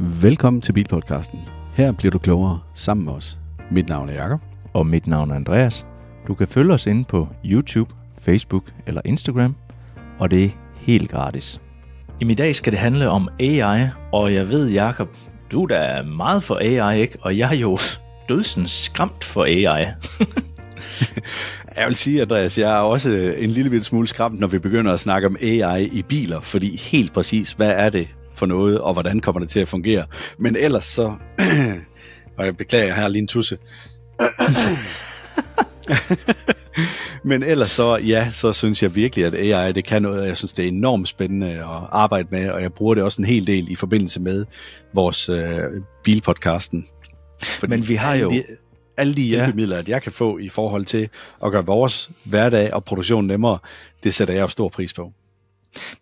Velkommen til Bilpodcasten. Her bliver du klogere sammen med os. Mit navn er Jakob. Og mit navn er Andreas. Du kan følge os inde på YouTube, Facebook eller Instagram, og det er helt gratis. Jamen, I dag skal det handle om AI, og jeg ved, Jakob, du er da meget for AI, ikke? Og jeg er jo dødsens skræmt for AI. Jeg vil sige, Andreas, jeg er også en lille smule skræmt, når vi begynder at snakke om AI i biler, fordi helt præcis, hvad er det for noget, og hvordan kommer det til at fungere? Men ellers så, og jeg beklager, jeg har lige en tusse. Men ellers så, ja, så synes jeg virkelig, at AI, det kan noget, jeg synes, det er enormt spændende at arbejde med, og jeg bruger det også en hel del i forbindelse med vores øh, bilpodcasten. Fordi Men vi har jo... De, alle de hjælpemidler, ja. at jeg kan få i forhold til at gøre vores hverdag og produktion nemmere, det sætter jeg jo stor pris på.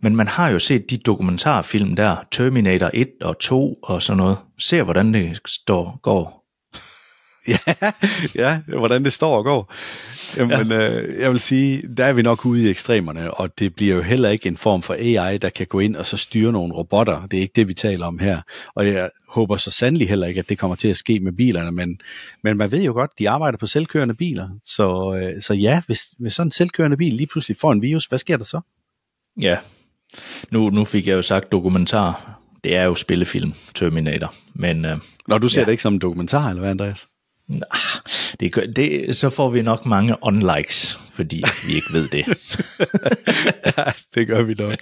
Men man har jo set de dokumentarfilm der, Terminator 1 og 2 og sådan noget. Se hvordan det står, går. ja, ja, hvordan det står og går. Jamen, ja. øh, jeg vil sige, der er vi nok ude i ekstremerne, og det bliver jo heller ikke en form for AI, der kan gå ind og så styre nogle robotter. Det er ikke det, vi taler om her. Og jeg håber så sandelig heller ikke, at det kommer til at ske med bilerne, men, men man ved jo godt, de arbejder på selvkørende biler. Så, øh, så ja, hvis, hvis sådan en selvkørende bil lige pludselig får en virus, hvad sker der så? Ja, nu, nu fik jeg jo sagt dokumentar. Det er jo spillefilm, Terminator. Men, øh, Når du ser ja. det ikke som en dokumentar, eller hvad, Andreas? Nah, det, det, så får vi nok mange unlikes, fordi vi ikke ved det. ja, det gør vi nok.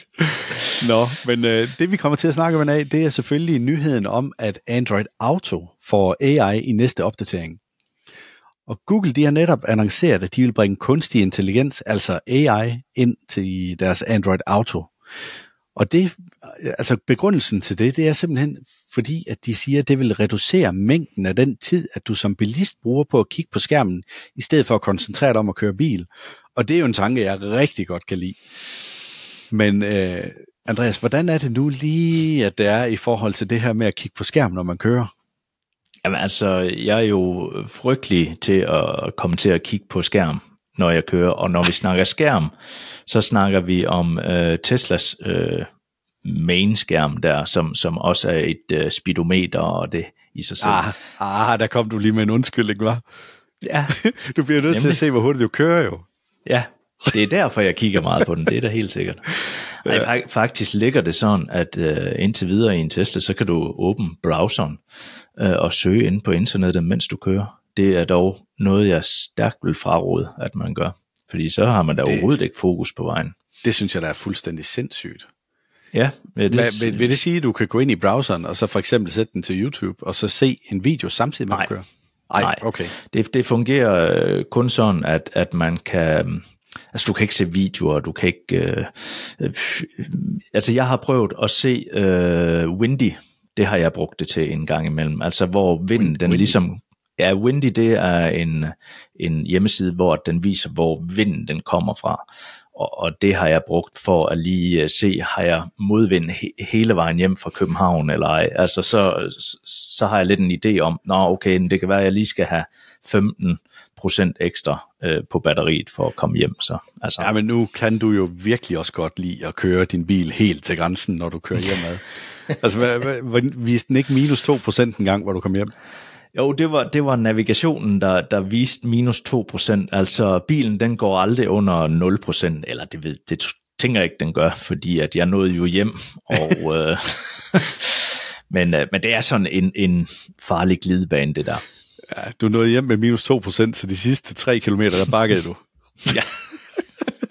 Nå, men øh, det vi kommer til at snakke med af, det er selvfølgelig nyheden om, at Android Auto får AI i næste opdatering. Og Google de har netop annonceret, at de vil bringe kunstig intelligens, altså AI, ind til deres Android Auto. Og det, altså begrundelsen til det, det er simpelthen fordi, at de siger, at det vil reducere mængden af den tid, at du som bilist bruger på at kigge på skærmen, i stedet for at koncentrere dig om at køre bil. Og det er jo en tanke, jeg rigtig godt kan lide. Men øh, Andreas, hvordan er det nu lige, at det er i forhold til det her med at kigge på skærmen, når man kører? Jamen altså, jeg er jo frygtelig til at komme til at kigge på skærm, når jeg kører. Og når vi snakker skærm, så snakker vi om øh, Teslas øh, main-skærm der, som, som også er et øh, speedometer og det i sig selv. Ah, ah, der kom du lige med en undskyldning, var? Ja. du bliver nødt Nemlig. til at se, hvor hurtigt du kører jo. Ja, det er derfor, jeg kigger meget på den. Det er da helt sikkert. Ej, faktisk ligger det sådan, at uh, indtil videre i en Tesla, så kan du åbne browseren uh, og søge ind på internettet, mens du kører. Det er dog noget, jeg stærkt vil fraråde, at man gør. Fordi så har man da det, overhovedet ikke fokus på vejen. Det synes jeg, der er fuldstændig sindssygt. Ja. det, Hva, vil, vil det sige, at du kan gå ind i browseren, og så for eksempel sætte den til YouTube, og så se en video samtidig med at køre? Ej, Nej, okay. Det, det fungerer øh, kun sådan, at, at man kan... Altså, du kan ikke se videoer, du kan ikke... Øh, øh, altså, jeg har prøvet at se øh, Windy. Det har jeg brugt det til en gang imellem. Altså, hvor vinden, Wind, den Windy. ligesom Ja, Windy det er en, en hjemmeside, hvor den viser, hvor vinden den kommer fra. Og, og det har jeg brugt for at lige øh, se, har jeg modvind he, hele vejen hjem fra København eller ej. Altså så, så har jeg lidt en idé om, nå okay, det kan være, at jeg lige skal have 15 procent ekstra øh, på batteriet for at komme hjem. Så, altså. Ja, men nu kan du jo virkelig også godt lide at køre din bil helt til grænsen, når du kører hjemad. altså, viste den ikke minus 2 procent en gang, hvor du kom hjem? Jo, det var, det var navigationen, der, der viste minus 2%. Altså bilen, den går aldrig under 0%, eller det, ved, det tænker jeg ikke, den gør, fordi at jeg nåede jo hjem, og... øh, men, øh, men det er sådan en, en farlig glidebane, det der. Ja, du nåede hjem med minus 2%, så de sidste 3 km, der bakkede du. ja.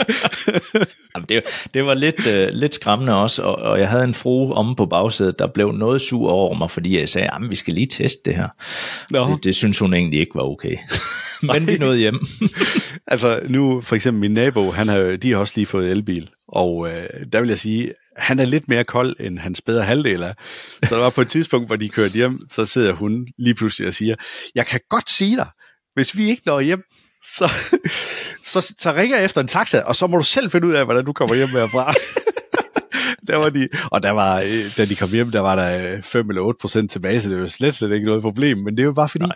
Jamen, det, det var lidt, øh, lidt skræmmende også, og, og jeg havde en frue om på bagsædet, der blev noget sur over mig, fordi jeg sagde, at vi skal lige teste det her. Det, det synes hun egentlig ikke var okay. Men vi nåede hjem. altså nu, for eksempel min nabo, han har, de har også lige fået elbil, og øh, der vil jeg sige, han er lidt mere kold, end hans bedre halvdel er. Så der var på et tidspunkt, hvor de kørte hjem, så sidder hun lige pludselig og siger, jeg kan godt sige dig, hvis vi ikke når hjem, så, så, så ringer jeg efter en taxa, og så må du selv finde ud af, hvordan du kommer hjem med fra. der var de, og der var, øh, da de kom hjem, der var der 5 eller 8 procent tilbage, så det var slet, slet ikke noget problem, men det var bare fordi, Nej.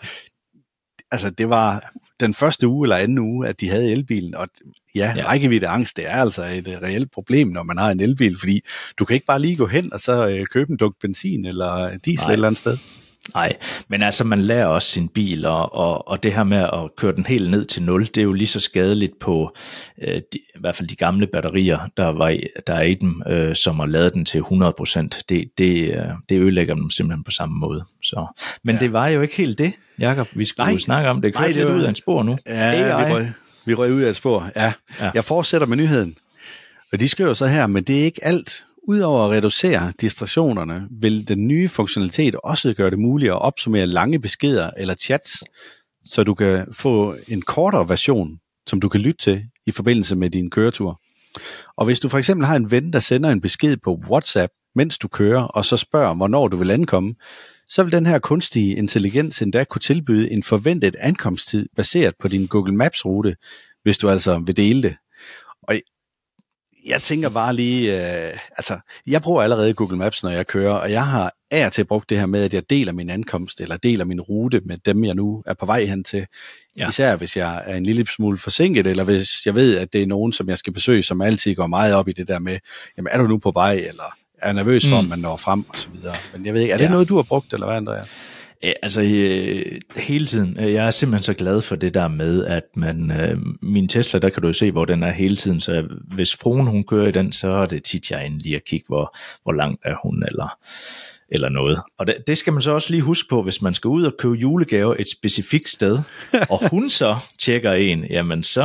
Altså, det var den første uge eller anden uge, at de havde elbilen, og ja, ja. rækkeviddeangst, det er altså et uh, reelt problem, når man har en elbil, fordi du kan ikke bare lige gå hen og så købe en dunk benzin eller diesel Nej. et eller andet sted. Nej, men altså man lærer også sin bil, og, og, og det her med at køre den helt ned til 0, det er jo lige så skadeligt på øh, de, i hvert fald de gamle batterier, der, var i, der er i dem, øh, som at lade den til 100%. Det, det, øh, det ødelægger dem simpelthen på samme måde. Så. Men ja. det var jo ikke helt det, Jakob. Vi skulle jo snakke om det. Kører lidt ud af en spor nu. Ja, AI. vi røg, vi røg ud af et spor. Ja. ja. Jeg fortsætter med nyheden. Og de skriver så her, men det er ikke alt. Udover at reducere distraktionerne, vil den nye funktionalitet også gøre det muligt at opsummere lange beskeder eller chats, så du kan få en kortere version, som du kan lytte til i forbindelse med din køretur. Og hvis du for eksempel har en ven, der sender en besked på WhatsApp, mens du kører, og så spørger, hvornår du vil ankomme, så vil den her kunstige intelligens endda kunne tilbyde en forventet ankomsttid baseret på din Google Maps rute, hvis du altså vil dele det. Og jeg tænker bare lige, øh, altså, jeg bruger allerede Google Maps, når jeg kører, og jeg har af til brugt det her med, at jeg deler min ankomst, eller deler min rute med dem, jeg nu er på vej hen til. Ja. Især hvis jeg er en lille smule forsinket, eller hvis jeg ved, at det er nogen, som jeg skal besøge, som altid går meget op i det der med, jamen er du nu på vej, eller er nervøs for, mm. om man når frem, og så videre. Men jeg ved ikke, er det ja. noget, du har brugt, eller hvad, Andreas? Øh, altså øh, hele tiden. Øh, jeg er simpelthen så glad for det der med, at man, øh, min Tesla, der kan du jo se, hvor den er hele tiden, så hvis fruen hun kører i den, så er det tit jeg lige at kigge, hvor, hvor langt er hun, eller eller noget. Og det, det skal man så også lige huske på, hvis man skal ud og købe julegaver et specifikt sted, og hun så tjekker en, jamen så,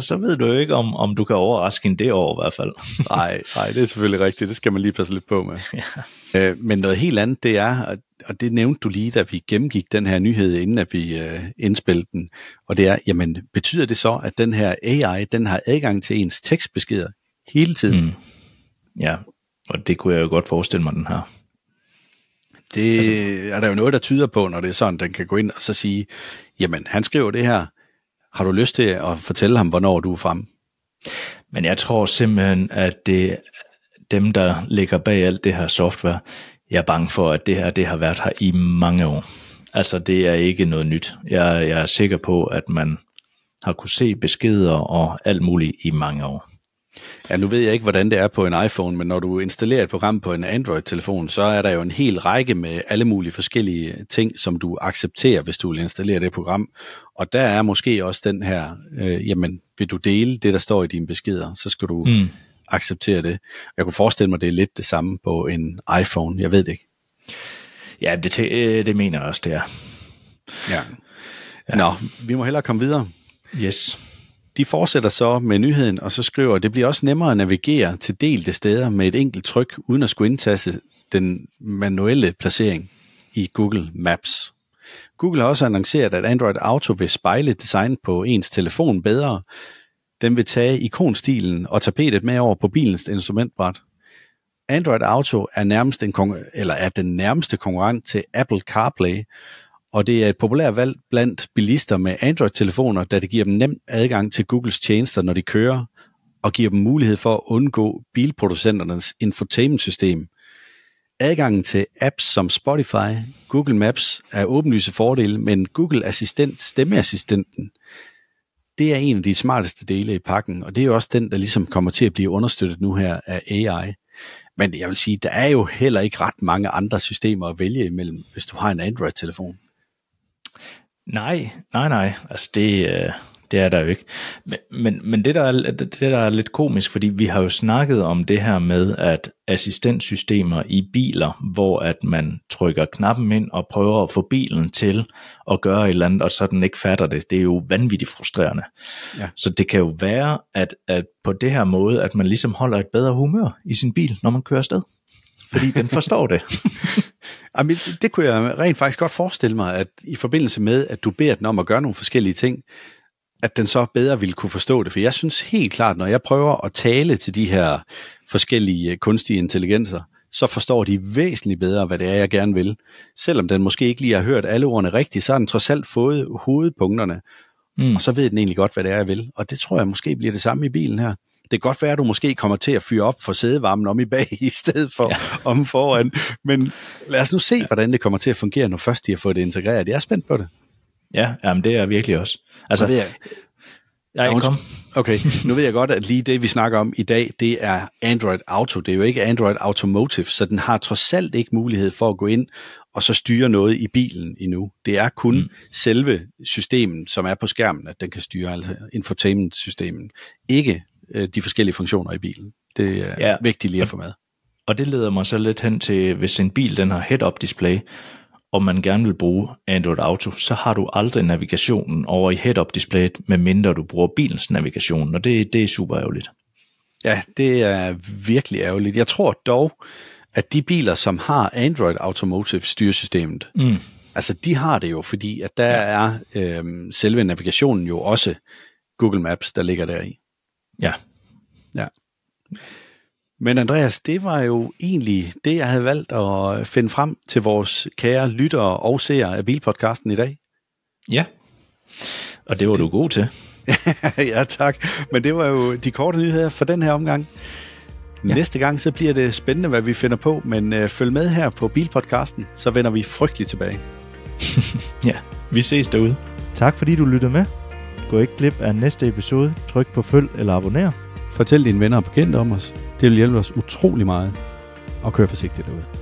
så ved du jo ikke, om, om du kan overraske en det år i hvert fald. nej, nej, det er selvfølgelig rigtigt. Det skal man lige passe lidt på med. ja. øh, men noget helt andet, det er, og det nævnte du lige, da vi gennemgik den her nyhed, inden at vi øh, indspillede den, og det er, jamen betyder det så, at den her AI, den har adgang til ens tekstbeskeder hele tiden? Mm. Ja, og det kunne jeg jo godt forestille mig, den her. Det altså, er der jo noget, der tyder på, når det er sådan, den kan gå ind og så sige, jamen, han skriver det her, har du lyst til at fortælle ham, hvornår du er frem? Men jeg tror simpelthen, at det dem, der ligger bag alt det her software, jeg er bange for, at det her det har været her i mange år. Altså, det er ikke noget nyt. Jeg, jeg er sikker på, at man har kunne se beskeder og alt muligt i mange år. Ja, nu ved jeg ikke, hvordan det er på en iPhone, men når du installerer et program på en Android-telefon, så er der jo en hel række med alle mulige forskellige ting, som du accepterer, hvis du vil installere det program. Og der er måske også den her, øh, jamen, vil du dele det, der står i dine beskeder, så skal du mm. acceptere det. Jeg kunne forestille mig, det er lidt det samme på en iPhone. Jeg ved det ikke. Ja, det, øh, det mener jeg også, det er. Ja. ja. Nå, vi må hellere komme videre. Yes. De fortsætter så med nyheden, og så skriver, at det bliver også nemmere at navigere til delte steder med et enkelt tryk, uden at skulle indtaste den manuelle placering i Google Maps. Google har også annonceret, at Android Auto vil spejle design på ens telefon bedre. Den vil tage ikonstilen og tapetet med over på bilens instrumentbræt. Android Auto er, nærmest en eller er den nærmeste konkurrent til Apple CarPlay, og det er et populært valg blandt bilister med Android-telefoner, da det giver dem nem adgang til Googles tjenester, når de kører, og giver dem mulighed for at undgå bilproducenternes infotainment-system. Adgangen til apps som Spotify, Google Maps er åbenlyse fordele, men Google Assistent, stemmeassistenten, det er en af de smarteste dele i pakken, og det er også den, der ligesom kommer til at blive understøttet nu her af AI. Men jeg vil sige, der er jo heller ikke ret mange andre systemer at vælge imellem, hvis du har en Android-telefon. Nej, nej, nej. Altså det, øh, det er der jo ikke. Men, men, men det, der er, det, der er lidt komisk, fordi vi har jo snakket om det her med, at assistentsystemer i biler, hvor at man trykker knappen ind og prøver at få bilen til at gøre et eller andet, og så den ikke fatter det, det er jo vanvittigt frustrerende. Ja. Så det kan jo være, at, at på det her måde, at man ligesom holder et bedre humør i sin bil, når man kører afsted. Fordi den forstår det. Jamen, det kunne jeg rent faktisk godt forestille mig, at i forbindelse med, at du beder den om at gøre nogle forskellige ting, at den så bedre ville kunne forstå det. For jeg synes helt klart, når jeg prøver at tale til de her forskellige kunstige intelligenser, så forstår de væsentligt bedre, hvad det er, jeg gerne vil. Selvom den måske ikke lige har hørt alle ordene rigtigt, så har den trods alt fået hovedpunkterne, mm. og så ved den egentlig godt, hvad det er, jeg vil. Og det tror jeg måske bliver det samme i bilen her det kan godt være, at du måske kommer til at fyre op for sædevarmen om i bag, i stedet for ja. om foran. Men lad os nu se, hvordan det kommer til at fungere, når først de har fået det integreret. Jeg er spændt på det. Ja, jamen det er jeg virkelig også. Altså, ved jeg, ja, Ja, kom. Okay, nu ved jeg godt, at lige det, vi snakker om i dag, det er Android Auto. Det er jo ikke Android Automotive, så den har trods alt ikke mulighed for at gå ind og så styre noget i bilen endnu. Det er kun mm. selve systemet, som er på skærmen, at den kan styre, altså infotainment-systemet. Ikke øh, de forskellige funktioner i bilen. Det er ja. Vigtigt lige at få med. Og det leder mig så lidt hen til, hvis en bil den har head-up display, og man gerne vil bruge Android Auto, så har du aldrig navigationen over i head-up displayet, medmindre du bruger bilens navigation, og det, det er super ærgerligt. Ja, det er virkelig ærgerligt. Jeg tror dog, at de biler, som har Android Automotive styresystemet, Mm. altså de har det jo, fordi at der ja. er øhm, selve navigationen jo også Google Maps, der ligger der i. Ja, Ja. Men Andreas, det var jo egentlig det, jeg havde valgt at finde frem til vores kære lyttere og seere af Bilpodcasten i dag. ja. Og det var du god til. ja, tak. Men det var jo de korte nyheder for den her omgang. Ja. Ja. Næste gang, så bliver det spændende, hvad vi finder på, men øh, følg med her på Bilpodcasten, så vender vi frygteligt tilbage. Ja, vi ses derude. Tak fordi du lyttede med. Gå ikke glip af næste episode. Tryk på følg eller abonner. Fortæl dine venner og bekendte om os. Det vil hjælpe os utrolig meget. Og kør forsigtigt derude.